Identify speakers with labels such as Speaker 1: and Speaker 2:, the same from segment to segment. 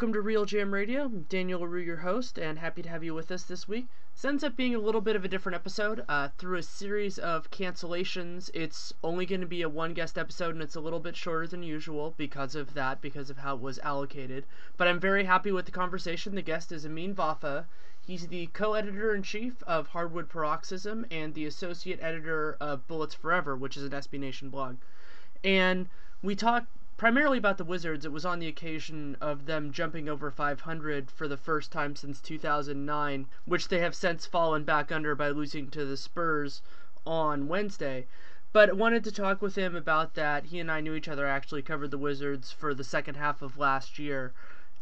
Speaker 1: Welcome to Real Jam Radio. I'm Daniel LaRue, your host, and happy to have you with us this week. This ends up being a little bit of a different episode. Uh, through a series of cancellations, it's only going to be a one guest episode, and it's a little bit shorter than usual because of that, because of how it was allocated. But I'm very happy with the conversation. The guest is Amin Vafa. He's the co editor in chief of Hardwood Paroxysm and the associate editor of Bullets Forever, which is an SB Nation blog. And we talked primarily about the Wizards, it was on the occasion of them jumping over 500 for the first time since 2009, which they have since fallen back under by losing to the Spurs on Wednesday. But I wanted to talk with him about that. He and I knew each other, actually covered the Wizards for the second half of last year.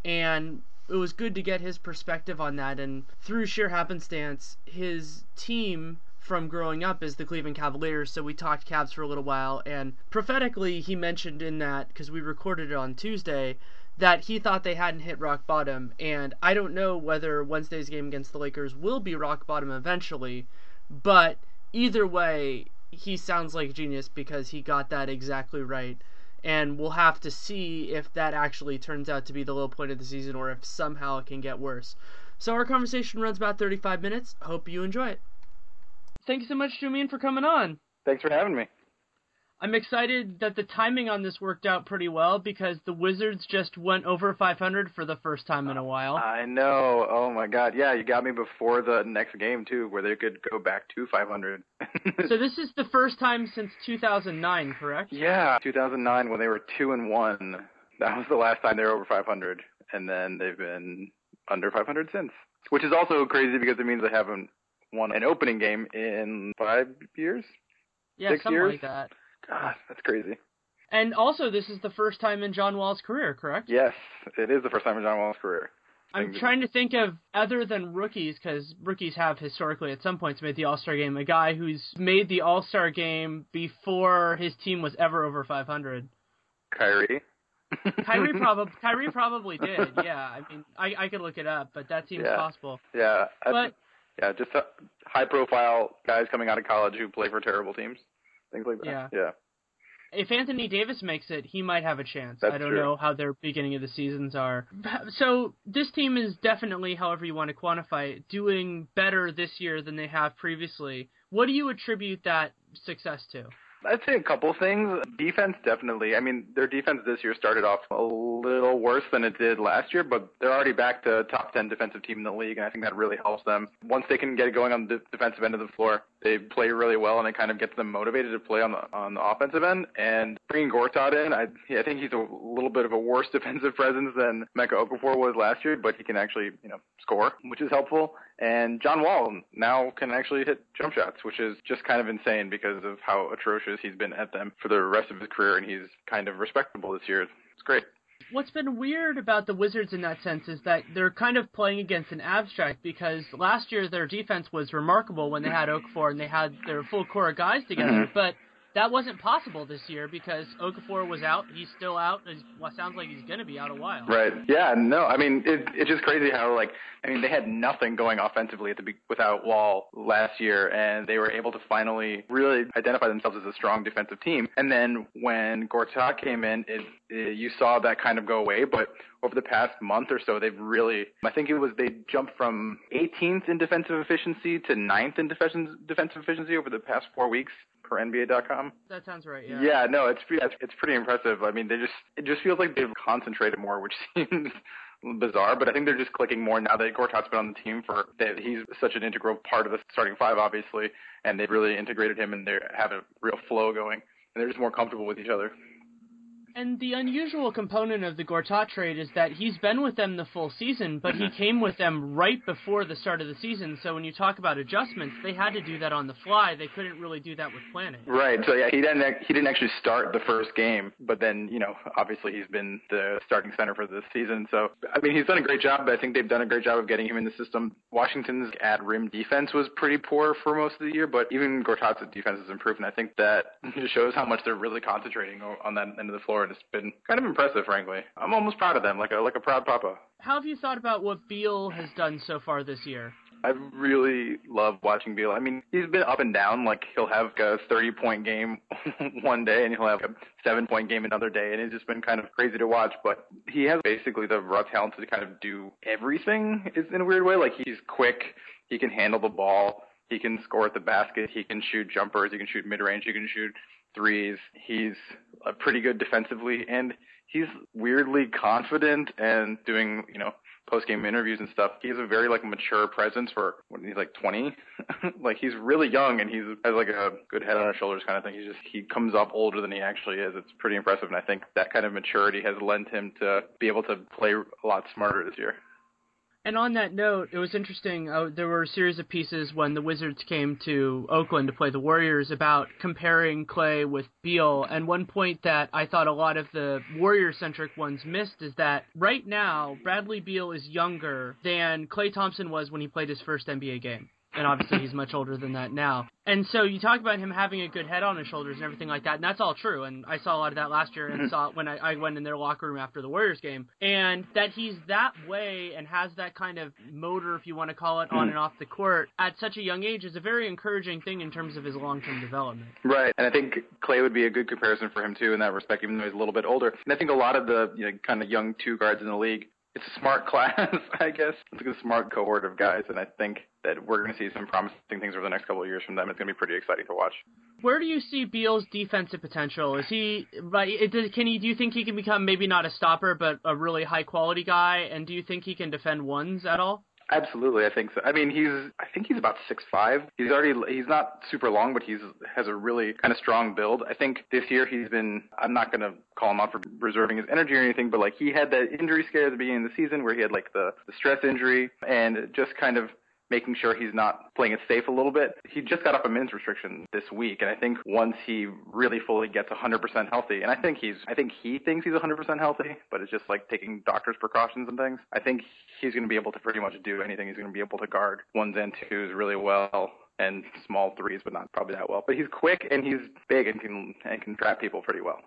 Speaker 1: And it was good to get his perspective on that. And through sheer happenstance, his team from growing up is the Cleveland Cavaliers, so we talked Cavs for a little while. And prophetically, he mentioned in that, because we recorded it on Tuesday, that he thought they hadn't hit rock bottom. And I don't know whether Wednesday's game against the Lakers will be rock bottom eventually, but either way, he sounds like a genius because he got that exactly right. And we'll have to see if that actually turns out to be the low point of the season or if somehow it can get worse. So our conversation runs about 35 minutes. Hope you enjoy it thank you so much, Jumian, for coming on.
Speaker 2: Thanks for having me.
Speaker 1: I'm excited that the timing on this worked out pretty well because the Wizards just went over 500 for the first time in a while.
Speaker 2: I know. Oh my God. Yeah, you got me before the next game too, where they could go back to 500.
Speaker 1: so this is the first time since 2009, correct?
Speaker 2: Yeah, 2009 when they were two and one. That was the last time they were over 500, and then they've been under 500 since. Which is also crazy because it means they haven't won an opening game in five years.
Speaker 1: Yeah,
Speaker 2: Six
Speaker 1: something
Speaker 2: years?
Speaker 1: like that.
Speaker 2: God, that's crazy.
Speaker 1: And also, this is the first time in John Wall's career, correct?
Speaker 2: Yes, it is the first time in John Wall's career.
Speaker 1: I'm trying to think of other than rookies, because rookies have historically at some points made the All Star game. A guy who's made the All Star game before his team was ever over 500.
Speaker 2: Kyrie.
Speaker 1: Kyrie probably Kyrie probably did. Yeah, I mean, I I could look it up, but that seems
Speaker 2: Yeah.
Speaker 1: possible.
Speaker 2: Yeah, I-
Speaker 1: But
Speaker 2: yeah, just uh, high-profile guys coming out of college who play for terrible teams, things like that.
Speaker 1: Yeah.
Speaker 2: yeah.
Speaker 1: if Anthony Davis makes it, he might have a chance.
Speaker 2: That's
Speaker 1: I don't
Speaker 2: true.
Speaker 1: know how their beginning of the seasons are. So this team is definitely, however you want to quantify it, doing better this year than they have previously. What do you attribute that success to?
Speaker 2: I'd say a couple things. Defense, definitely. I mean, their defense this year started off a little worse than it did last year, but they're already back to top 10 defensive team in the league, and I think that really helps them. Once they can get going on the defensive end of the floor, they play really well, and it kind of gets them motivated to play on the on the offensive end. And bringing Gortat in, I, I think he's a little bit of a worse defensive presence than Emeka Okafor was last year, but he can actually, you know, score, which is helpful. And John Wall now can actually hit jump shots, which is just kind of insane because of how atrocious he's been at them for the rest of his career, and he's kind of respectable this year. It's great.
Speaker 1: What's been weird about the Wizards in that sense is that they're kind of playing against an abstract because last year their defense was remarkable when they had Okafor and they had their full core of guys together, mm-hmm. but that wasn't possible this year because Okafor was out. He's still out. It sounds like he's going to be out a while.
Speaker 2: Right. Yeah. No. I mean, it, it's just crazy how like I mean they had nothing going offensively at the without Wall last year, and they were able to finally really identify themselves as a strong defensive team. And then when Gortat came in, it, it, you saw that kind of go away. But over the past month or so, they've really, I think it was they jumped from 18th in defensive efficiency to 9th in defensive defensive efficiency over the past four weeks per NBA.com.
Speaker 1: That sounds right. Yeah.
Speaker 2: Yeah. No, it's it's pretty impressive. I mean, they just it just feels like they've concentrated more, which seems bizarre, but I think they're just clicking more now that Gortat's been on the team for that he's such an integral part of the starting five, obviously, and they've really integrated him and they have a real flow going, and they're just more comfortable with each other.
Speaker 1: And the unusual component of the Gortat trade is that he's been with them the full season, but he came with them right before the start of the season. So when you talk about adjustments, they had to do that on the fly. They couldn't really do that with planning.
Speaker 2: Right. So yeah, he didn't he didn't actually start the first game, but then you know obviously he's been the starting center for this season. So I mean he's done a great job. But I think they've done a great job of getting him in the system. Washington's at rim defense was pretty poor for most of the year, but even Gortat's defense has improved, and I think that just shows how much they're really concentrating on that end of the floor. And it's been kind of impressive, frankly. I'm almost proud of them, like a like a proud papa.
Speaker 1: How have you thought about what Beal has done so far this year?
Speaker 2: I really love watching Beal. I mean, he's been up and down. Like he'll have a 30 point game one day, and he'll have a seven point game another day, and it's just been kind of crazy to watch. But he has basically the raw talent to kind of do everything. Is in a weird way. Like he's quick. He can handle the ball. He can score at the basket. He can shoot jumpers. He can shoot mid range. He can shoot threes. He's uh, pretty good defensively, and he's weirdly confident and doing, you know, post game interviews and stuff. He has a very like mature presence for when he's like 20. like he's really young and he's has like a good head on his shoulders kind of thing. He's just he comes up older than he actually is. It's pretty impressive, and I think that kind of maturity has lent him to be able to play a lot smarter this year.
Speaker 1: And on that note, it was interesting. Uh, there were a series of pieces when the Wizards came to Oakland to play the Warriors about comparing Klay with Beal. And one point that I thought a lot of the Warrior-centric ones missed is that right now Bradley Beal is younger than Klay Thompson was when he played his first NBA game and obviously he's much older than that now. And so you talk about him having a good head on his shoulders and everything like that, and that's all true. And I saw a lot of that last year and saw it when I, I went in their locker room after the Warriors game, and that he's that way and has that kind of motor, if you want to call it, on and off the court at such a young age is a very encouraging thing in terms of his long-term development.
Speaker 2: Right, and I think Klay would be a good comparison for him too in that respect, even though he's a little bit older. And I think a lot of the you know kind of young two guards in the league it's a smart class, I guess. It's a smart cohort of guys, and I think that we're going to see some promising things over the next couple of years from them. It's going to be pretty exciting to watch.
Speaker 1: Where do you see Beal's defensive potential? Is he right? can he? Do you think he can become maybe not a stopper, but a really high quality guy? And do you think he can defend ones at all?
Speaker 2: Absolutely, I think so. I mean, he's I think he's about six five. He's already he's not super long, but he's has a really kind of strong build. I think this year he's been. I'm not going to call him out for reserving his energy or anything, but like he had that injury scare at the beginning of the season where he had like the, the stress injury and just kind of making sure he's not playing it safe a little bit. He just got off a men's restriction this week, and I think once he really fully gets 100% healthy, and I think he's, I think he thinks he's 100% healthy, but it's just like taking doctor's precautions and things. I think he's going to be able to pretty much do anything. He's going to be able to guard ones and twos really well and small threes, but not probably that well. But he's quick and he's big and can and can trap people pretty well.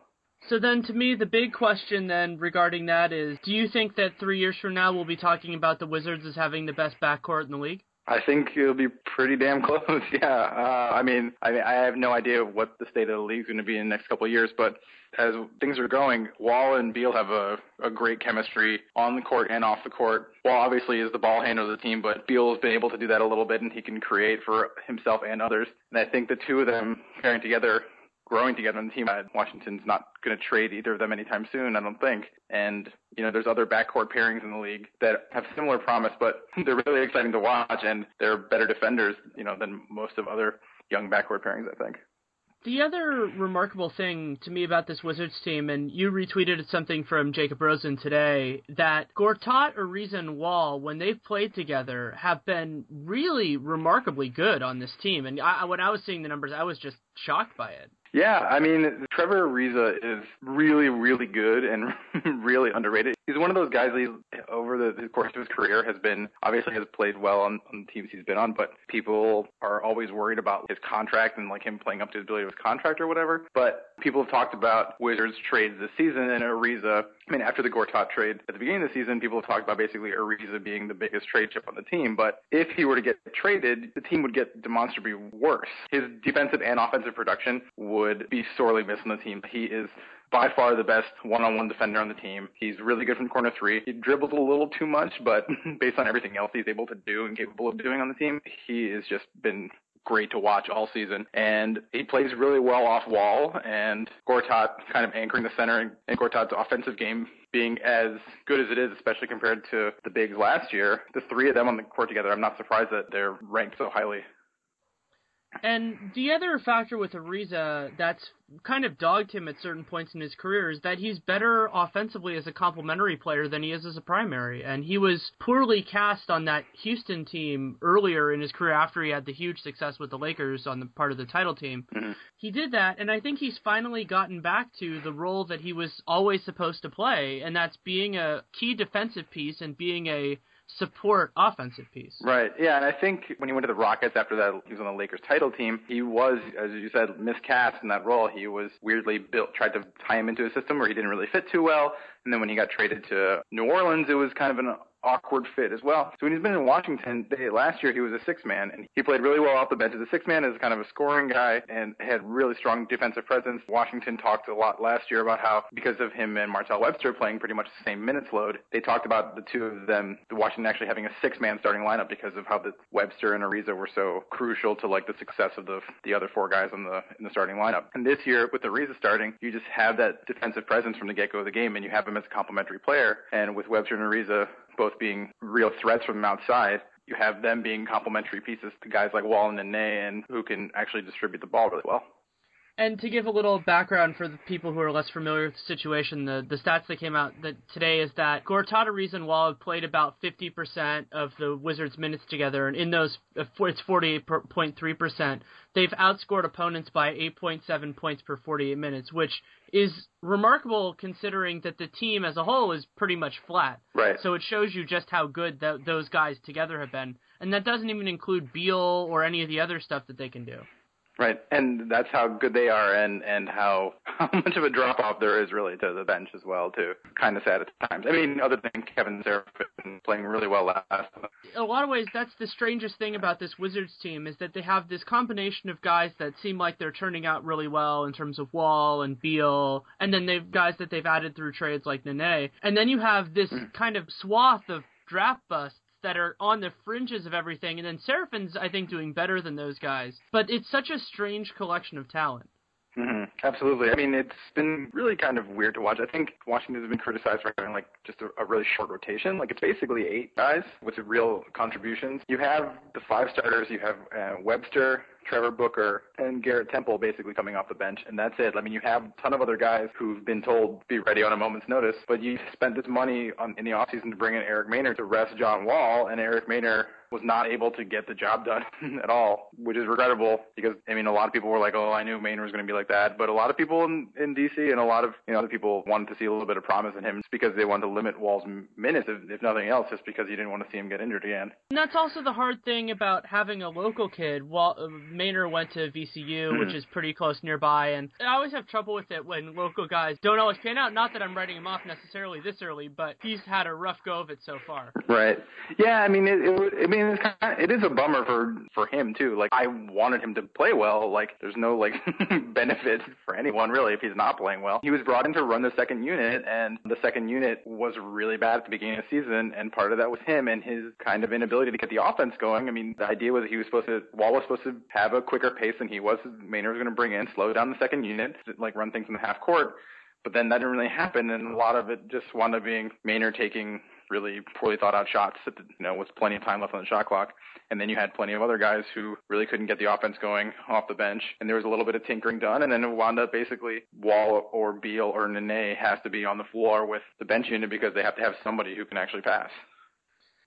Speaker 1: So then, to me, the big question then regarding that is: Do you think that three years from now we'll be talking about the Wizards as having the best backcourt in the league?
Speaker 2: I think it'll be pretty damn close. yeah. Uh, I mean, I mean, I have no idea what the state of the league's going to be in the next couple of years, but as things are going, Wall and Beal have a, a great chemistry on the court and off the court. Wall obviously is the ball handler of the team, but Beal has been able to do that a little bit, and he can create for himself and others. And I think the two of them pairing together growing together on the team. Washington's not going to trade either of them anytime soon, I don't think. And you know, there's other backcourt pairings in the league that have similar promise, but they're really exciting to watch, and they're better defenders, you know, than most of other young backcourt pairings, I think.
Speaker 1: The other remarkable thing to me about this Wizards team, and you retweeted something from Jacob Rosen today, that Gortat, Ariza, and Wall, when they've played together, have been really remarkably good on this team. And I, when I was seeing the numbers, I was just shocked by it.
Speaker 2: Yeah, I mean, Trevor Ariza is really, really good and really underrated. He's one of those guys. He's over the, the course of his career has been obviously has played well on, on the teams he's been on, but people are always worried about his contract and like him playing up to his ability with contract or whatever. But people have talked about Wizards trades this season and Ariza. I mean, after the Gortat trade at the beginning of the season, people have talked about basically Ariza being the biggest trade chip on the team. But if he were to get traded, the team would get demonstrably worse. His defensive and offensive production would be sorely missed on the team. He is by far the best one-on-one defender on the team. He's really good from corner three. He dribbles a little too much, but based on everything else he's able to do and capable of doing on the team, he has just been great to watch all season. And he plays really well off wall and Gortat kind of anchoring the center and Gortat's offensive game being as good as it is, especially compared to the bigs last year. The three of them on the court together, I'm not surprised that they're ranked so highly.
Speaker 1: And the other factor with Ariza that's kind of dogged him at certain points in his career is that he's better offensively as a complementary player than he is as a primary. And he was poorly cast on that Houston team earlier in his career after he had the huge success with the Lakers on the part of the title team.
Speaker 2: Mm-hmm.
Speaker 1: He did that, and I think he's finally gotten back to the role that he was always supposed to play, and that's being a key defensive piece and being a support offensive piece.
Speaker 2: Right. Yeah, and I think when he went to the Rockets after that, he was on the Lakers title team. He was, as you said, miscast in that role. He was weirdly built, tried to tie him into a system where he didn't really fit too well. And then when he got traded to New Orleans, it was kind of an awkward fit as well. So when he's been in Washington, they, last year he was a six man and he played really well off the bench as a six man as kind of a scoring guy and had really strong defensive presence. Washington talked a lot last year about how because of him and Martell Webster playing pretty much the same minutes load, they talked about the two of them, the Washington actually having a six man starting lineup because of how the Webster and Ariza were so crucial to like the success of the the other four guys in the in the starting lineup. And this year with Ariza starting, you just have that defensive presence from the get go of the game and you have him as a complementary player. And with Webster and Ariza both being real threats from outside, you have them being complementary pieces to guys like Wall and Nene who can actually distribute the ball really well.
Speaker 1: And to give a little background for the people who are less familiar with the situation, the, the stats that came out that today is that Gortat, Ariza, and Wall played about 50% of the Wizards' minutes together, and in those, uh, it's 48.3%. They've outscored opponents by 8.7 points per 48 minutes, which is remarkable considering that the team as a whole is pretty much flat.
Speaker 2: Right.
Speaker 1: So it shows you just how good th- those guys together have been, and that doesn't even include Beal or any of the other stuff that they can do.
Speaker 2: Right, and that's how good they are, and and how how much of a drop off there is really to the bench as well, too. Kind of sad at times. I mean, other than Kevin Seraphin playing really well last.
Speaker 1: In a lot of ways, that's the strangest thing about this Wizards team is that they have this combination of guys that seem like they're turning out really well in terms of Wall and Beal, and then they've guys that they've added through trades like Nene, and then you have this
Speaker 2: Mm.
Speaker 1: kind of swath of draft busts that are on the fringes of everything, and then Seraphin's I think doing better than those guys. But it's such a strange collection of talent.
Speaker 2: hmm Absolutely. I mean, it's been really kind of weird to watch. I think Washington has been criticized for having like just a, a really short rotation. Like it's basically eight guys with real contributions. You have the five starters. You have uh, Webster, Trevor Booker, and Garrett Temple basically coming off the bench, and that's it. I mean, you have a ton of other guys who've been told be ready on a moment's notice, but you spent this money on, in the offseason to bring in Eric Maynor to rest John Wall, and Eric Maynor was not able to get the job done at all, which is regrettable because I mean a lot of people were like, "Oh, I knew Maynor was going to be like that," but a lot of people in, in DC and a lot of you know other people wanted to see a little bit of promise in him just because they wanted to limit Wall's minutes, if, if nothing else, just because you didn't want to see him get injured again.
Speaker 1: And that's also the hard thing about having a local kid. Well, uh, Maynor went to VCU, which is pretty close nearby, and I always have trouble with it when local guys don't always pan out. Not that I'm writing him off necessarily this early, but he's had a rough go of it so far.
Speaker 2: Right. Yeah. I mean, it, it, would- I mean, mean, it's kind of, it is a bummer for for him too. Like I wanted him to play well. Like there's no like benefit for anyone really if he's not playing well. He was brought in to run the second unit, and the second unit was really bad at the beginning of the season, and part of that was him and his kind of inability to get the offense going. I mean, the idea was he was supposed to Wall was supposed to have a quicker pace than he was. Maynor was going to bring in, slow down the second unit, like run things in the half court. But then that didn't really happen, and a lot of it just wound up being Maynor taking really poorly thought out shots that you know with plenty of time left on the shot clock. And then you had plenty of other guys who really couldn't get the offense going off the bench. And there was a little bit of tinkering done. And then it wound up basically Wall or Beal or Nene has to be on the floor with the bench unit because they have to have somebody who can actually pass.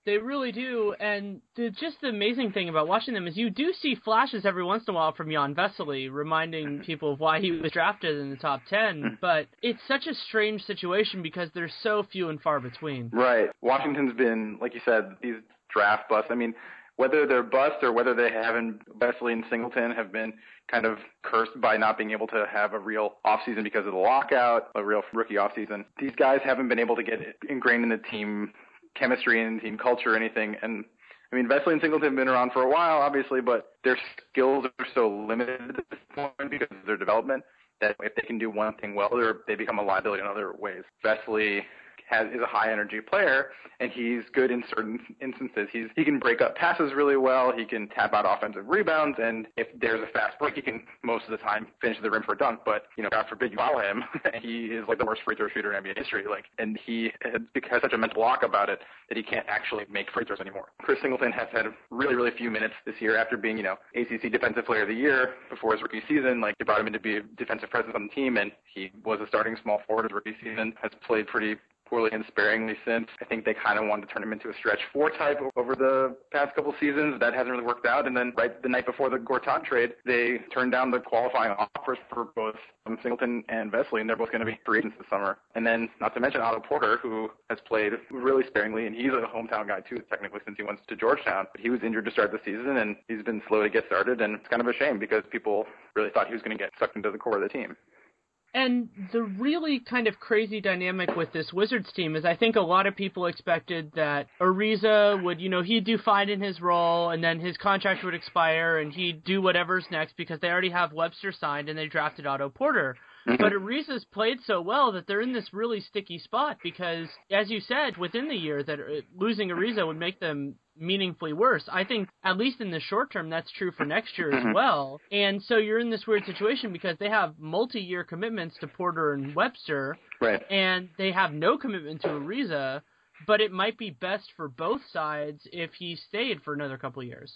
Speaker 1: They really do, and the, just the amazing thing about watching them is you do see flashes every once in a while from Jan Vesely, reminding people of why he was drafted in the top ten. Hmm. but it's such a strange situation because there's so few and far between.
Speaker 2: Right. Washington's been, like you said, these draft busts. I mean, whether they're bust or whether they haven't, Vesely and Singleton have been kind of cursed by not being able to have a real offseason because of the lockout, a real rookie offseason. These guys haven't been able to get ingrained in the team chemistry and team culture or anything. And I mean, Vesely and Singleton have been around for a while, obviously, but their skills are so limited at this point because of their development that if they can do one thing well, they become a liability in other ways. Vesely has is a high energy player, and he's good in certain instances. He's he can break up passes really well. He can tap out offensive rebounds, and if there's a fast break, he can most of the time finish the rim for a dunk. But you know, God forbid you follow him, he is like the worst free throw shooter in NBA history. Like, and he has such a mental block about it that he can't actually make free throws anymore. Chris Singleton has had really really few minutes this year after being you know ACC Defensive Player of the Year before his rookie season. Like they brought him in to be a defensive presence on the team, and he was a starting small forward his rookie season. Has played pretty poorly and sparingly since. I think they kind of wanted to turn him into a stretch four type over the past couple seasons. That hasn't really worked out. And then right the night before the Gortat trade, they turned down the qualifying offers for both um, Singleton and Vesely, and they're both going to be free agents this summer. And then not to mention Otto Porter, who has played really sparingly, and he's a hometown guy too, technically since he went to Georgetown. But he was injured to start the season, and he's been slow to get started, and it's kind of a shame because people really thought he was going to get sucked into the core of the team.
Speaker 1: And the really kind of crazy dynamic with this Wizards team is I think a lot of people expected that Ariza would, you know, he'd do fine in his role and then his contract would expire and he'd do whatever's next because they already have Webster signed and they drafted Otto Porter. Mm-hmm. But Ariza's played so well that they're in this really sticky spot because, as you said, within the year that uh, losing Ariza would make them meaningfully worse. I think at least in the short term that's true for next year as mm-hmm. well. And so you're in this weird situation because they have multi-year commitments to Porter and Webster,
Speaker 2: right?
Speaker 1: And they have no commitment to Ariza. But it might be best for both sides if he stayed for another couple of years.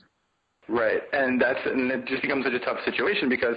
Speaker 2: Right, and that's and it just becomes such a tough situation because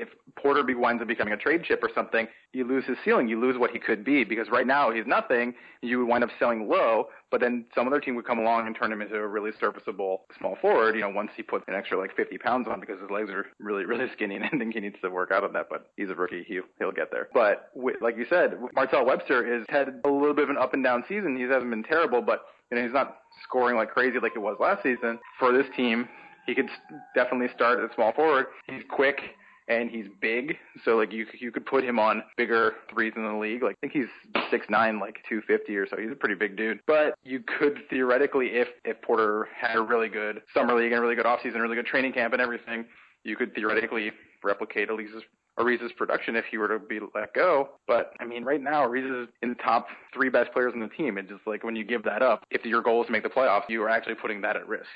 Speaker 2: if Porter be, winds up becoming a trade chip or something, you lose his ceiling. You lose what he could be because right now he's nothing. You would wind up selling low, but then some other team would come along and turn him into a really serviceable small forward. You know, once he puts an extra like 50 pounds on because his legs are really really skinny and I think he needs to work out on that. But he's a rookie. He he'll get there. But with, like you said, Martell Webster has had a little bit of an up and down season. He hasn't been terrible, but you know he's not scoring like crazy like it was last season. For this team, he could definitely start at small forward. He's quick and he's big. So like you you could put him on bigger threes in the league. Like I think he's six nine, like two fifty or so. He's a pretty big dude. But you could theoretically, if if Porter had a really good summer league and a really good offseason, really good training camp and everything, you could theoretically replicate Ariza's Ariza's production if he were to be let go. But I mean, right now Ariza's in the top three best players on the team. It's just like when you give that up, if your goal is to make the playoffs, you are actually putting that at risk.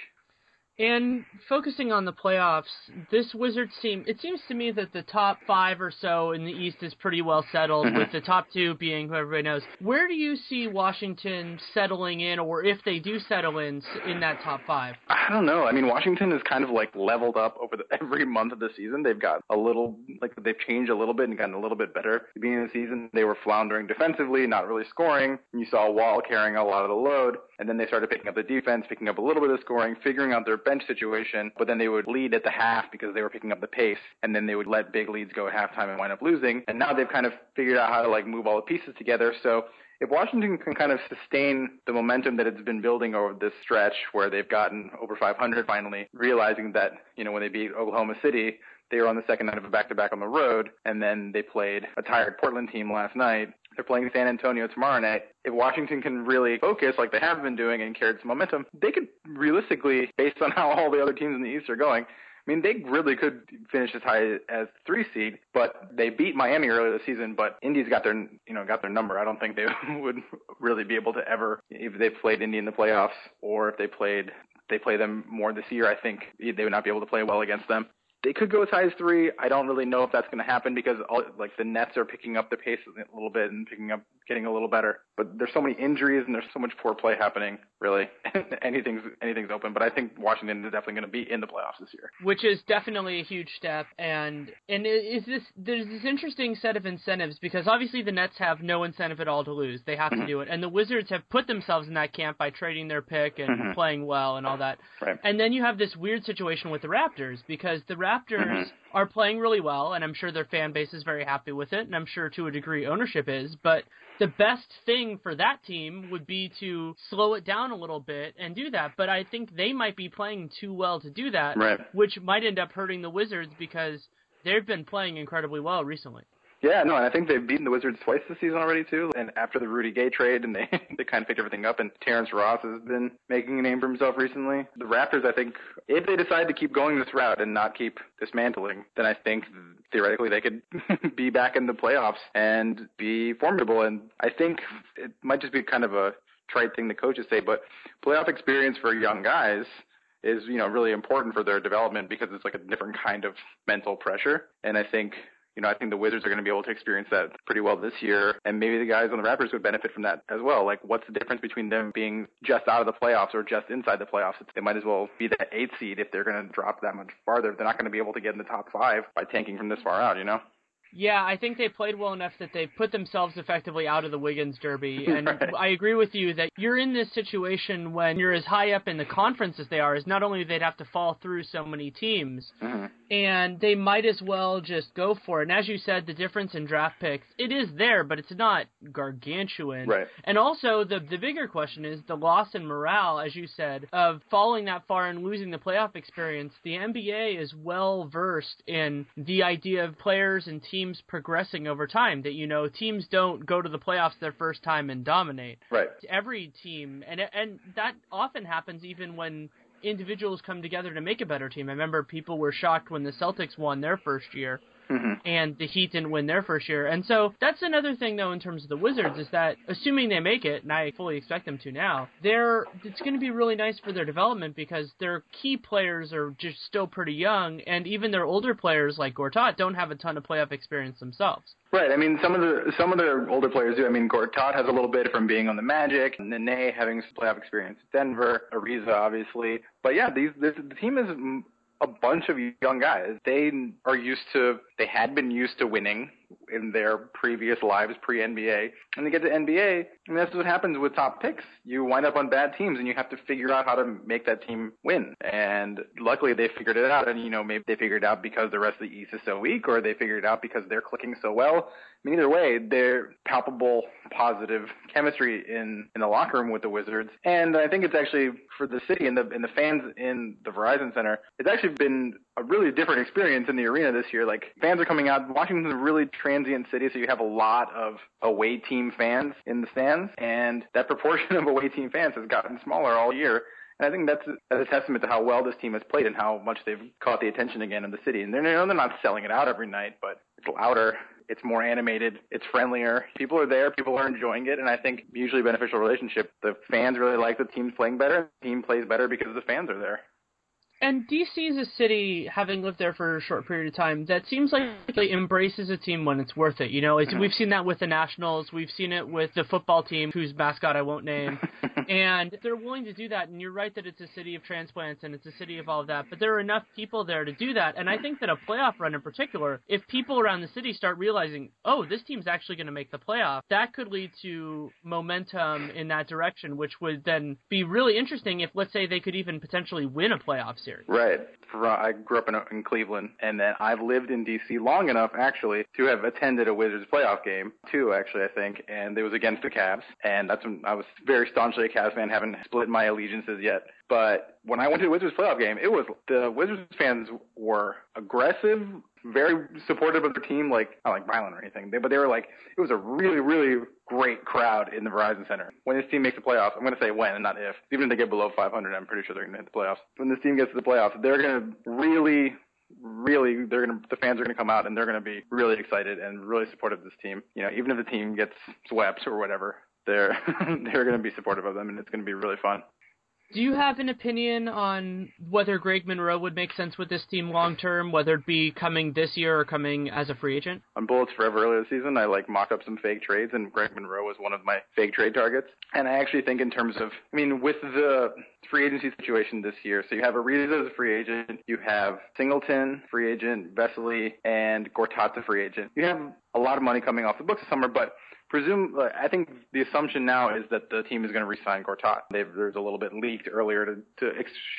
Speaker 1: And focusing on the playoffs, this Wizards team, it seems to me that the top five or so in the East is pretty well settled, mm-hmm. with the top two being who everybody knows. Where do you see Washington settling in, or if they do settle in, in that top five?
Speaker 2: I don't know. I mean, Washington is kind of like leveled up over the, every month of the season. They've got a little, like, they've changed a little bit and gotten a little bit better. At the beginning of the season, they were floundering defensively, not really scoring. You saw Wall carrying a lot of the load, and then they started picking up the defense, picking up a little bit of scoring, figuring out their bench situation but then they would lead at the half because they were picking up the pace, and then they would let big leads go at halftime and wind up losing. And now they've kind of figured out how to like move all the pieces together. So if Washington can kind of sustain the momentum that it's been building over this stretch where they've gotten over 500 finally, realizing that, you know, when they beat Oklahoma City, they were on the second night of a back-to-back on the road, and then they played a tired Portland team last night. They're playing San Antonio tomorrow night. If Washington can really focus like they have been doing and carry some momentum, they could realistically, based on how all the other teams in the East are going, I mean, they really could finish as high as three seed, but they beat Miami earlier this season. But Indy's got their, you know, got their number. I don't think they would really be able to ever, if they played Indy in the playoffs, or if they played, they play them more this year. I think they would not be able to play well against them they could go as high as three. I don't really know if that's going to happen because all, like the Nets are picking up the pace a little bit and picking up, getting a little better. But there's so many injuries and there's so much poor play happening. Really, anything's anything's open. But I think Washington is definitely going to be in the playoffs this year,
Speaker 1: which is definitely a huge step. And and is this there's this interesting set of incentives because obviously the Nets have no incentive at all to lose. They have to mm-hmm. do it, and the Wizards have put themselves in that camp by trading their pick and mm-hmm. playing well and all that.
Speaker 2: Right.
Speaker 1: And then you have this weird situation with the Raptors because the Raptors mm-hmm. are playing really well, and I'm sure their fan base is very happy with it, and I'm sure to a degree ownership is. But the best thing for that team would be to slow it down a little bit and do that. But I think they might be playing too well to do that,
Speaker 2: right.
Speaker 1: which might end up hurting the Wizards because they've been playing incredibly well recently.
Speaker 2: Yeah, no, and I think they've beaten the Wizards twice this season already too. And after the Rudy Gay trade, and they they kind of picked everything up. And Terrence Ross has been making a name for himself recently. The Raptors, I think, if they decide to keep going this route and not keep dismantling, then I think theoretically they could be back in the playoffs and be formidable. And I think it might just be kind of a trite thing the coaches say, but playoff experience for young guys is you know really important for their development because it's like a different kind of mental pressure. And I think you know, I think the Wizards are going to be able to experience that pretty well this year, and maybe the guys on the Raptors would benefit from that as well. Like, what's the difference between them being just out of the playoffs or just inside the playoffs? They might as well be the eighth seed if they're going to drop that much farther. They're not going to be able to get in the top five by tanking from this far out, you know?
Speaker 1: Yeah, I think they played well enough that they put themselves effectively out of the Wiggins Derby. And
Speaker 2: right.
Speaker 1: I agree with you that you're in this situation when you're as high up in the conference as they are, is not only they'd have to fall through so many teams,
Speaker 2: mm-hmm.
Speaker 1: and they might as well just go for it. And as you said, the difference in draft picks, it is there, but it's not gargantuan.
Speaker 2: Right.
Speaker 1: And also, the the bigger question is the loss in morale, as you said, of falling that far and losing the playoff experience. The NBA is well versed in the idea of players and teams teams progressing over time. That you know, teams don't go to the playoffs their first time and dominate.
Speaker 2: Right.
Speaker 1: Every team, and and that often happens even when individuals come together to make a better team. I remember people were shocked when the Celtics won their first year
Speaker 2: Mm-hmm.
Speaker 1: And the Heat didn't win their first year. And so that's another thing, though, in terms of the Wizards, is that assuming they make it, and I fully expect them to now, they're it's going to be really nice for their development because their key players are just still pretty young, and even their older players like Gortat don't have a ton of playoff experience themselves.
Speaker 2: Right. I mean, some of the some of the older players do. I mean, Gortat has a little bit from being on the Magic, Nene having some playoff experience, at Denver, Ariza, obviously. But yeah, these this, the team is a bunch of young guys. They are used to, they had been used to winning in their previous lives pre-NBA, and they get to NBA, and that's what happens with top picks. You wind up on bad teams, and you have to figure out how to make that team win. And luckily, they figured it out. And you know, maybe they figured it out because the rest of the East is so weak, or they figured it out because they're clicking so well. I mean, either way, they're palpable, positive chemistry in in the locker room with the Wizards, and I think it's actually for the city and the and the fans in the Verizon Center. It's actually been a really different experience in the arena this year. Like fans are coming out. Washington's a really transient city, so you have a lot of away team fans in the stands, and that proportion of away team fans has gotten smaller all year. And I think that's a, testament to how well this team has played and how much they've caught the attention again in the city. And they're, you know, they're not selling it out every night, but it's louder. It's more animated. It's friendlier. People are there. People are enjoying it. And I think mutually beneficial relationship. The fans really like the team playing better. The team plays better because the fans are there.
Speaker 1: And DC is a city, having lived there for a short period of time, that seems like it embraces a team when it's worth it. You know, it's, we've seen that with the Nationals, we've seen it with the football team, whose mascot I won't name, and they're willing to do that. And you're right that it's a city of transplants and it's a city of all of that, but there are enough people there to do that. And I think that a playoff run in particular, if people around the city start realizing, oh, this team's actually going to make the playoff, that could lead to momentum in that direction, which would then be really interesting if, let's say, they could even potentially win a playoff series series.
Speaker 2: Right. Uh, I grew up in, in Cleveland, and then I've lived in D.C. long enough, actually, to have attended a Wizards playoff game, too, actually, I think, and it was against the Cavs, and that's when I was very staunchly a Cavs fan, haven't split my allegiances yet. But when I went to the Wizards playoff game, it was the Wizards fans were aggressive, very supportive of their team, like not like violent or anything, they, but they were like it was a really really great crowd in the Verizon Center. When this team makes the playoffs, I'm going to say when and not if. Even if they get below 500, I'm pretty sure they're going to hit the playoffs. When this team gets to the playoffs, they're going to really really they're gonna the fans are gonna come out and they're gonna be really excited and really supportive of this team. You know, even if the team gets swept or whatever, they're they're gonna be supportive of them and it's gonna be really fun.
Speaker 1: Do you have an opinion on whether Greg Monroe would make sense with this team long term, whether it be coming this year or coming as a free agent?
Speaker 2: On Bullets Forever earlier this season, I like mocked up some fake trades, and Greg Monroe was one of my fake trade targets. And I actually think in terms of, I mean, with the free agency situation this year, so you have Ariza as a free agent, you have Singleton free agent, Vesely, and Gortat's a free agent. You have a lot of money coming off the books this summer, but presume I think the assumption now is that the team is going to re-sign Gortat. There's a little bit leaked earlier to, to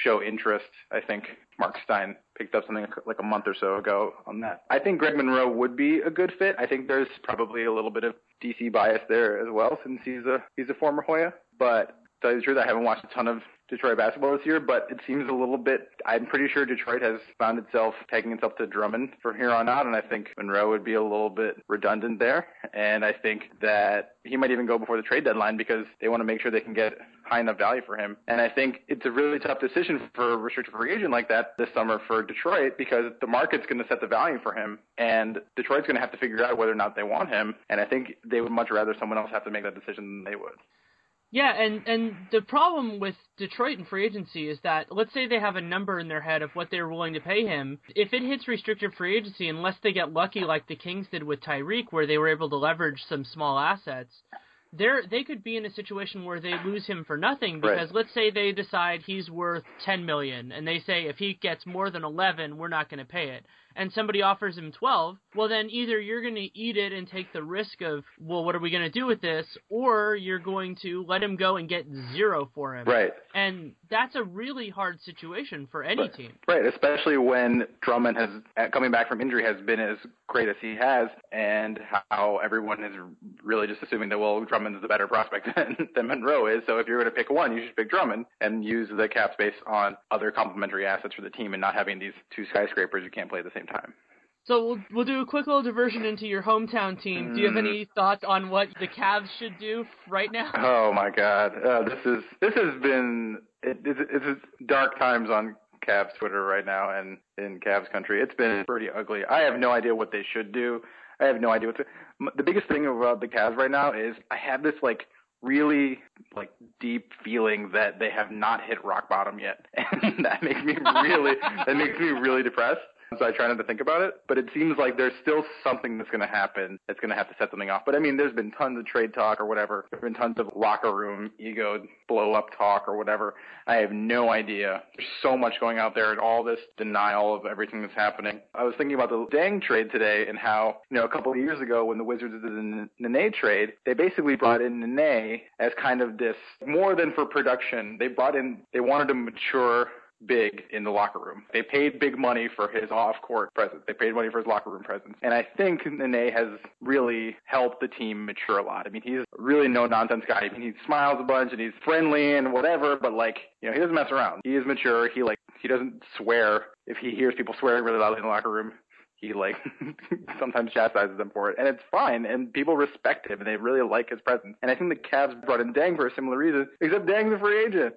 Speaker 2: show interest. I think Mark Stein picked up something like a month or so ago on that. I think Greg Monroe would be a good fit. I think there's probably a little bit of DC bias there as well, since he's a he's a former Hoya. But to tell you the truth, I haven't watched a ton of Detroit basketball this year, but it seems a little bit. I'm pretty sure Detroit has found itself taking itself to Drummond from here on out, and I think Monroe would be a little bit redundant there. And I think that he might even go before the trade deadline because they want to make sure they can get high enough value for him. And I think it's a really tough decision for a restricted free agent like that this summer for Detroit because the market's going to set the value for him, and Detroit's going to have to figure out whether or not they want him. And I think they would much rather someone else have to make that decision than they would.
Speaker 1: Yeah, and and the problem with Detroit and free agency is that let's say they have a number in their head of what they're willing to pay him. If it hits restricted free agency, unless they get lucky like the Kings did with Tyreke, where they were able to leverage some small assets, they're they could be in a situation where they lose him for nothing because
Speaker 2: right.
Speaker 1: let's say they decide he's worth 10 million and they say if he gets more than 11 we're not going to pay it and somebody offers him 12, well, then either you're going to eat it and take the risk of, well, what are we going to do with this? Or you're going to let him go and get zero for him.
Speaker 2: Right.
Speaker 1: And that's a really hard situation for any
Speaker 2: right.
Speaker 1: team.
Speaker 2: Right, especially when Drummond has, uh, coming back from injury, has been as great as he has, and how everyone is really just assuming that, well, Drummond's the better prospect than, than Monroe is. So if you're going to pick one, you should pick Drummond and use the cap space on other complementary assets for the team and not having these two skyscrapers you can't play the same same time.
Speaker 1: So we'll we'll do a quick little diversion into your hometown team. Do you have any mm. thoughts on what the Cavs should do right now?
Speaker 2: Oh my God, uh, this is this has been it, it's, it's dark times on Cavs Twitter right now and in Cavs country. It's been pretty ugly. I have no idea what they should do. I have no idea what to. The biggest thing about the Cavs right now is I have this like really like deep feeling that they have not hit rock bottom yet, and that makes me really that makes me really depressed so I try not to think about it. But it seems like there's still something that's going to happen that's going to have to set something off. But I mean, there's been tons of trade talk or whatever. There's been tons of locker room ego blow up talk or whatever. I have no idea. There's so much going out there and all this denial of everything that's happening. I was thinking about the Deng trade today and how, you know, a couple of years ago when the Wizards did the Nene trade, they basically brought in Nene as kind of this more than for production. They brought in, they wanted to mature big in the locker room. They paid big money for his off-court presence. They paid money for his locker room presence. And I think Nene has really helped the team mature a lot. I mean, he's really no-nonsense guy. I mean, he smiles a bunch and he's friendly and whatever, but like, you know, he doesn't mess around. He is mature. He like, he doesn't swear if he hears people swearing really loudly in the locker room he like sometimes chastises them for it, and it's fine. And people respect him, and they really like his presence. And I think the Cavs brought in Deng for a similar reason, except Deng's a free agent.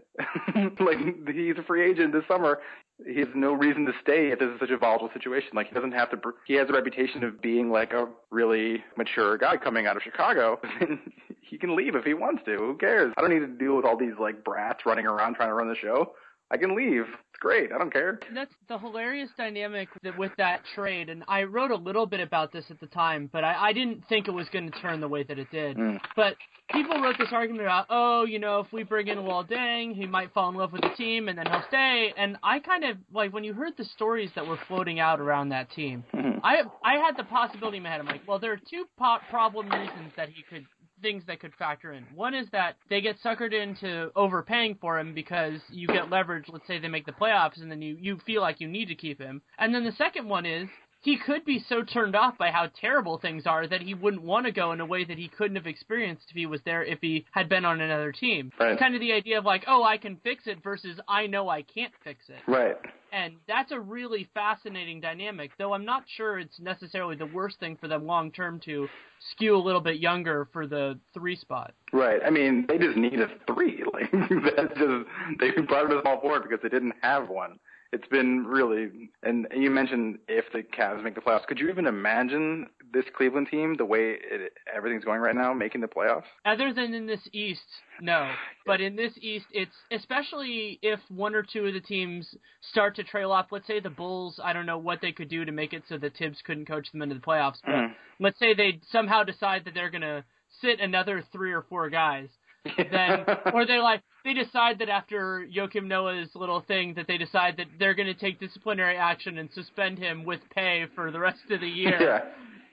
Speaker 2: like he's a free agent this summer. He has no reason to stay if this is such a volatile situation. Like he doesn't have to. He has a reputation of being like a really mature guy coming out of Chicago. he can leave if he wants to. Who cares? I don't need to deal with all these like brats running around trying to run the show. I can leave. It's great. I don't care.
Speaker 1: That's the hilarious dynamic that, with that trade, and I wrote a little bit about this at the time, but I, I didn't think it was going to turn the way that it did. Mm. But people wrote this argument about, oh, you know, if we bring in Luol Deng, he might fall in love with the team and then he'll stay. And I kind of like when you heard the stories that were floating out around that team, mm-hmm. I I had the possibility in my head. I'm like, well, there are two po- problem reasons that he could things that could factor in. One is that they get suckered into overpaying for him because you get leverage. Let's say they make the playoffs, and then you you feel like you need to keep him. And then the second one is he could be so turned off by how terrible things are that he wouldn't want to go in a way that he couldn't have experienced if he was there if he had been on another team.
Speaker 2: Right.
Speaker 1: Kind of the idea of like, oh, I can fix it versus I know I can't fix it.
Speaker 2: Right.
Speaker 1: And that's a really fascinating dynamic, though I'm not sure it's necessarily the worst thing for them long term to skew a little bit younger for the three spot.
Speaker 2: Right. I mean, they just need a three. Like that's just they brought him to small forward because they didn't have one. It's been really, and you mentioned if the Cavs make the playoffs. Could you even imagine this Cleveland team, the way it, everything's going right now, making the playoffs?
Speaker 1: Other than in this East, no. But in this East, it's especially if one or two of the teams start to trail off. Let's say the Bulls. I don't know what they could do to make it so the Thibs couldn't coach them into the playoffs. But
Speaker 2: Mm.
Speaker 1: let's say they somehow decide that they're gonna sit another three or four guys. Then or they like they decide that after Joakim Noah's little thing that they decide that they're going to take disciplinary action and suspend him with pay for the rest of the year
Speaker 2: yeah.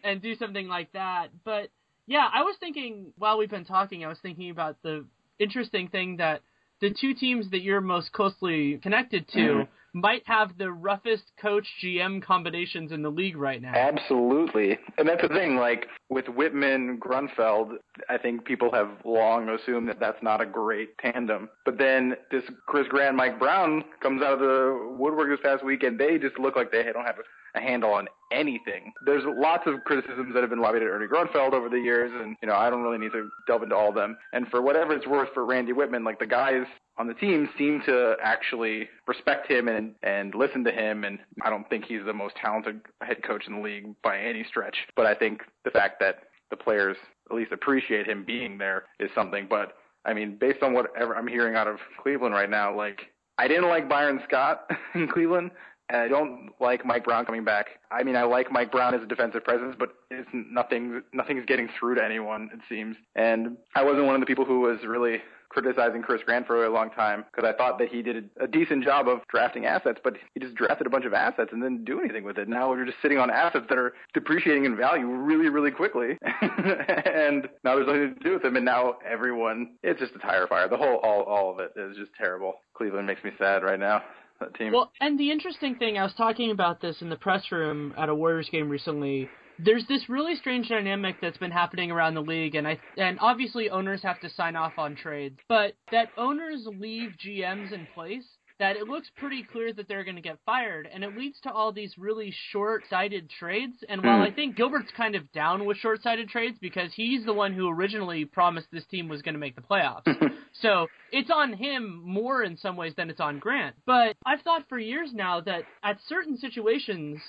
Speaker 1: and do something like that. But yeah, I was thinking while we've been talking, I was thinking about the interesting thing that the two teams that you're most closely connected to
Speaker 2: Mhm.
Speaker 1: Might have the roughest coach GM combinations in the league right now.
Speaker 2: Absolutely. And that's the thing, like with Wittman, Grunfeld, I think people have long assumed that that's not a great tandem. But then this Chris Grant, Mike Brown comes out of the woodwork this past week and they just look like they don't have a handle on anything. There's lots of criticisms that have been lobbied at Ernie Grunfeld over the years and, you know, I don't really need to delve into all of them. And for whatever it's worth for Randy Wittman, like the guys on the team seem to actually respect him and and listen to him and I don't think he's the most talented head coach in the league by any stretch but I think the fact that the players at least appreciate him being there is something but I mean based on whatever I'm hearing out of Cleveland right now like I didn't like Byron Scott in Cleveland and I don't like Mike Brown coming back. I mean, I like Mike Brown as a defensive presence, but it's nothing. Nothing's getting through to anyone, it seems. And I wasn't one of the people who was really criticizing Chris Grant for a long time because I thought that he did a decent job of drafting assets, but he just drafted a bunch of assets and didn't do anything with it. Now we're just sitting on assets that are depreciating in value really, really quickly, and now there's nothing to do with them. And now everyone, it's just a tire fire. The whole, all, all of it is just terrible. Cleveland makes me sad right now. That team.
Speaker 1: Well, and the interesting thing, I was talking about this in the press room at a Warriors game recently. There's this really strange dynamic that's been happening around the league, and I and obviously owners have to sign off on trades, but that owners leave GMs in place. That it looks pretty clear that they're going to get fired, and it leads to all these really short-sighted trades. And while
Speaker 2: Hmm.
Speaker 1: I think Gilbert's kind of down with short-sighted trades because he's the one who originally promised this team was going to make the playoffs, so it's on him more in some ways than it's on Grant. But I've thought for years now that at certain situations,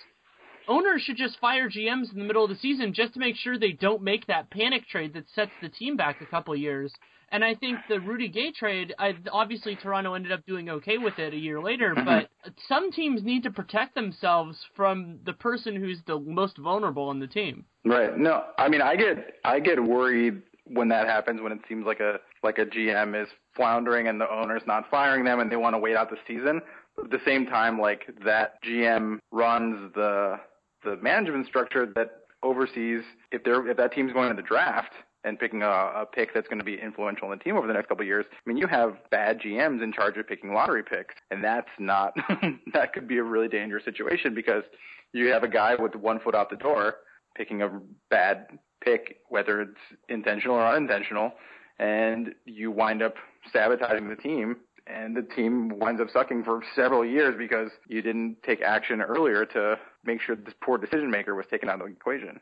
Speaker 1: owners should just fire GMs in the middle of the season just to make sure they don't make that panic trade that sets the team back a couple years. And I think the Rudy Gay trade, I, obviously Toronto ended up doing okay with it a year later, but some teams need to protect themselves from the person who's the most vulnerable on the team.
Speaker 2: Right. No, I mean, I get I get worried when that happens when it seems like a like a GM is floundering and the owner's not firing them and they want to wait out the season. But at the same time, like that GM runs the the management structure that oversees if they're if that team's going to the draft and picking a, a pick that's going to be influential in the team over the next couple of years. I mean, you have bad GMs in charge of picking lottery picks, and that's not that could be a really dangerous situation because you have a guy with one foot out the door picking a bad pick, whether it's intentional or unintentional, and you wind up sabotaging the team. And the team winds up sucking for several years because you didn't take action earlier to make sure this poor decision maker was taken out of the equation.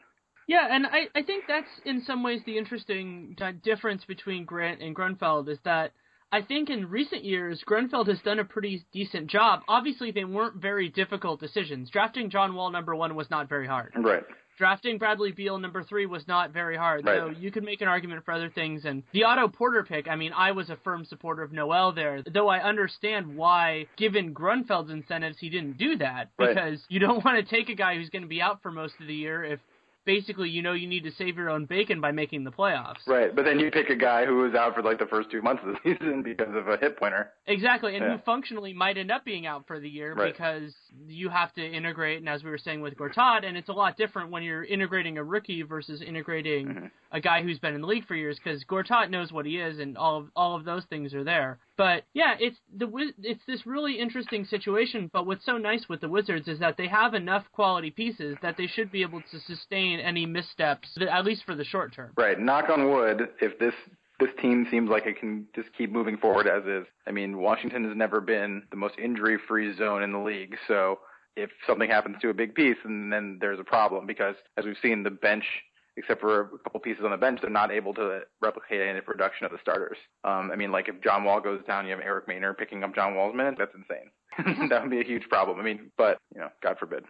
Speaker 1: Yeah, and I, I think that's in some ways the interesting di- difference between Grant and Grunfeld is that I think in recent years Grunfeld has done a pretty decent job. Obviously, they weren't very difficult decisions. Drafting John Wall number one was not very hard.
Speaker 2: Right.
Speaker 1: Drafting Bradley Beal number three was not very hard.
Speaker 2: Right.
Speaker 1: So you could make an argument for other things. And the Otto Porter pick, I mean, I was a firm supporter of Noel there, though I understand why, given Grunfeld's incentives, he didn't do that
Speaker 2: Right.
Speaker 1: because you don't want to take a guy who's going to be out for most of the year if basically you know you need to save your own bacon by making the playoffs.
Speaker 2: Right, but then you pick a guy who was out for like the first two months of the season because of a hip pointer.
Speaker 1: Exactly, and
Speaker 2: Yeah.
Speaker 1: who functionally might end up being out for the year
Speaker 2: Right.
Speaker 1: because you have to integrate, and as we were saying with Gortat, and it's a lot different when you're integrating a rookie versus integrating
Speaker 2: Mm-hmm.
Speaker 1: a guy who's been in the league for years because Gortat knows what he is, and all of all of those things are there. But yeah, it's the it's this really interesting situation. But what's so nice with the Wizards is that they have enough quality pieces that they should be able to sustain any missteps, at least for the short term.
Speaker 2: Right. Knock on wood, if this this team seems like it can just keep moving forward as is. I mean, Washington has never been the most injury-free zone in the league, so if something happens to a big piece, and then there's a problem because as we've seen, the bench, except for a couple pieces on the bench, they're not able to replicate any production of the starters. Um, I mean, like if John Wall goes down, you have Eric Maynor picking up John Wall's minutes. That's insane. that would be a huge problem. I mean, but you know, God forbid.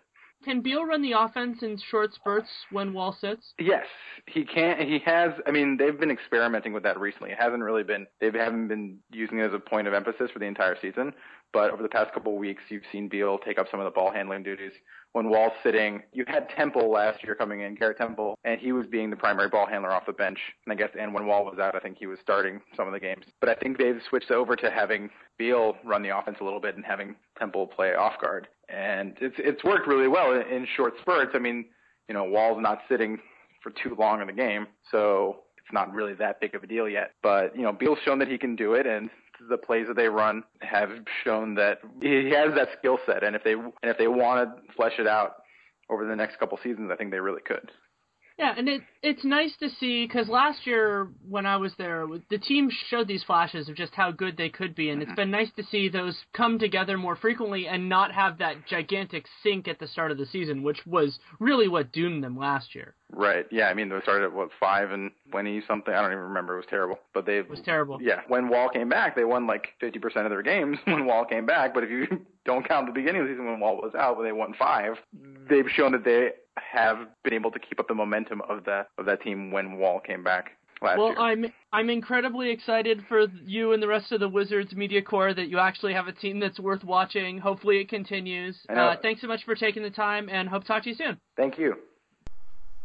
Speaker 1: Can Beal run the offense in short spurts when Wall sits?
Speaker 2: Yes, he can. He has. I mean, they've been experimenting with that recently. It hasn't really been. They haven't been using it as a point of emphasis for the entire season. But over the past couple of weeks, you've seen Beal take up some of the ball handling duties. When Wall's sitting, you had Temple last year coming in, Garrett Temple, and he was being the primary ball handler off the bench. And I guess, and when Wall was out, I think he was starting some of the games. But I think they've switched over to having Beal run the offense a little bit and having Temple play off guard. And it's it's worked really well in, in short spurts. I mean, you know, Wall's not sitting for too long in the game, so it's not really that big of a deal yet. But you know, Beal's shown that he can do it, and the plays that they run have shown that he has that skill set. And if they and if they want to flesh it out over the next couple seasons, I think they really could.
Speaker 1: Yeah, and it it's nice to see because last year when I was there, the team showed these flashes of just how good they could be, and it's mm-hmm. been nice to see those come together more frequently and not have that gigantic sink at the start of the season, which was really what doomed them last year.
Speaker 2: Right. Yeah. I mean, they started at what five and twenty something. I don't even remember. It was terrible. But they
Speaker 1: It was terrible.
Speaker 2: Yeah. When Wall came back, they won like fifty percent of their games when Wall came back. But if you don't count the beginning of the season when Wall was out, when they won five, they've shown that they have been able to keep up the momentum of that of that team when Wall came back last year.
Speaker 1: Well,
Speaker 2: year.
Speaker 1: I'm I'm incredibly excited for you and the rest of the Wizards media corps that you actually have a team that's worth watching. Hopefully, it continues. Uh, thanks so much for taking the time, and hope to talk to you soon.
Speaker 2: Thank you.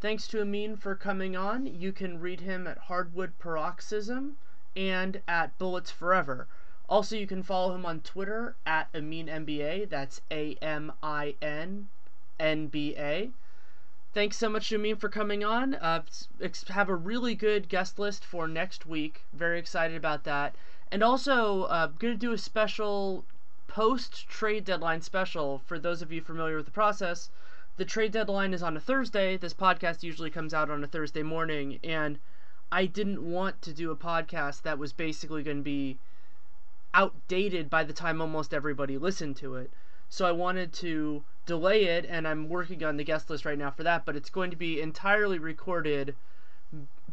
Speaker 1: Thanks to Amin for coming on. You can read him at Hardwood Paroxysm and at Bullets Forever. Also, you can follow him on Twitter at Amin NBA. That's A M I N N B A. Thanks so much to Amin for coming on. Uh, have a really good guest list for next week. Very excited about that. And also, uh, going to do a special post trade deadline special for those of you familiar with the process the trade deadline is on a Thursday. This podcast usually comes out on a Thursday morning, and I didn't want to do a podcast that was basically going to be outdated by the time almost everybody listened to it. So I wanted to delay it, and I'm working on the guest list right now for that, but it's going to be entirely recorded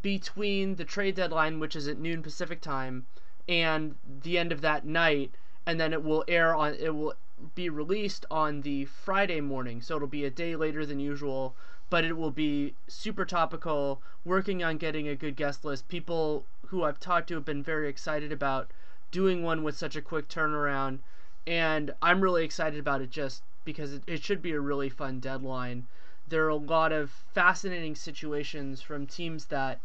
Speaker 1: between the trade deadline, which is at noon Pacific time, and the end of that night, and then it will air on it will be released on the Friday morning, so it'll be a day later than usual, but it will be super topical, working on getting a good guest list. People who I've talked to have been very excited about doing one with such a quick turnaround, and I'm really excited about it just because it, it should be a really fun deadline. There are a lot of fascinating situations from teams that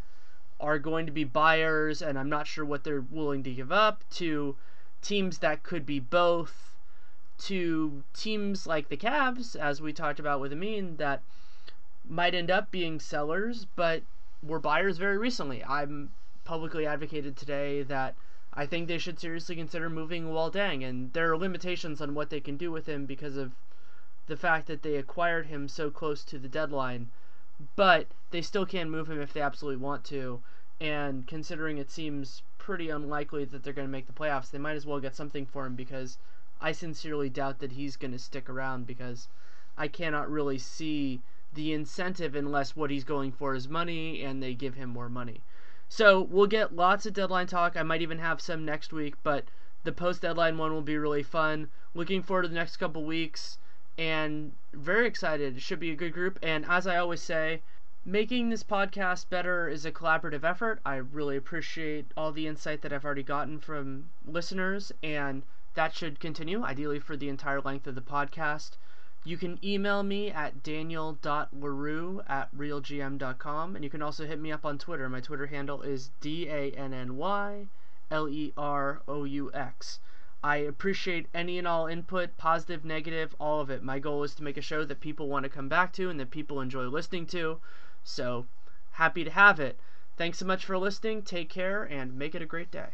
Speaker 1: are going to be buyers, and I'm not sure what they're willing to give up, to teams that could be both, to teams like the Cavs, as we talked about with Amin, that might end up being sellers, but were buyers very recently. I'm publicly advocated today that I think they should seriously consider moving Luol Deng, and there are limitations on what they can do with him because of the fact that they acquired him so close to the deadline. But they still can move him if they absolutely want to, and considering it seems pretty unlikely that they're going to make the playoffs, they might as well get something for him because I sincerely doubt that he's going to stick around because I cannot really see the incentive unless what he's going for is money and they give him more money. So we'll get lots of deadline talk. I might even have some next week, but the post deadline one will be really fun. Looking forward to the next couple weeks and very excited. It should be a good group. And as I always say, making this podcast better is a collaborative effort. I really appreciate all the insight that I've already gotten from listeners, and that should continue, ideally for the entire length of the podcast. You can email me at daniel.leroux at realgm.com, and you can also hit me up on Twitter. My Twitter handle is D A N N Y L E R O U X. I appreciate any and all input, positive, negative, all of it. My goal is to make a show that people want to come back to and that people enjoy listening to. So, happy to have it. Thanks so much for listening. Take care and make it a great day.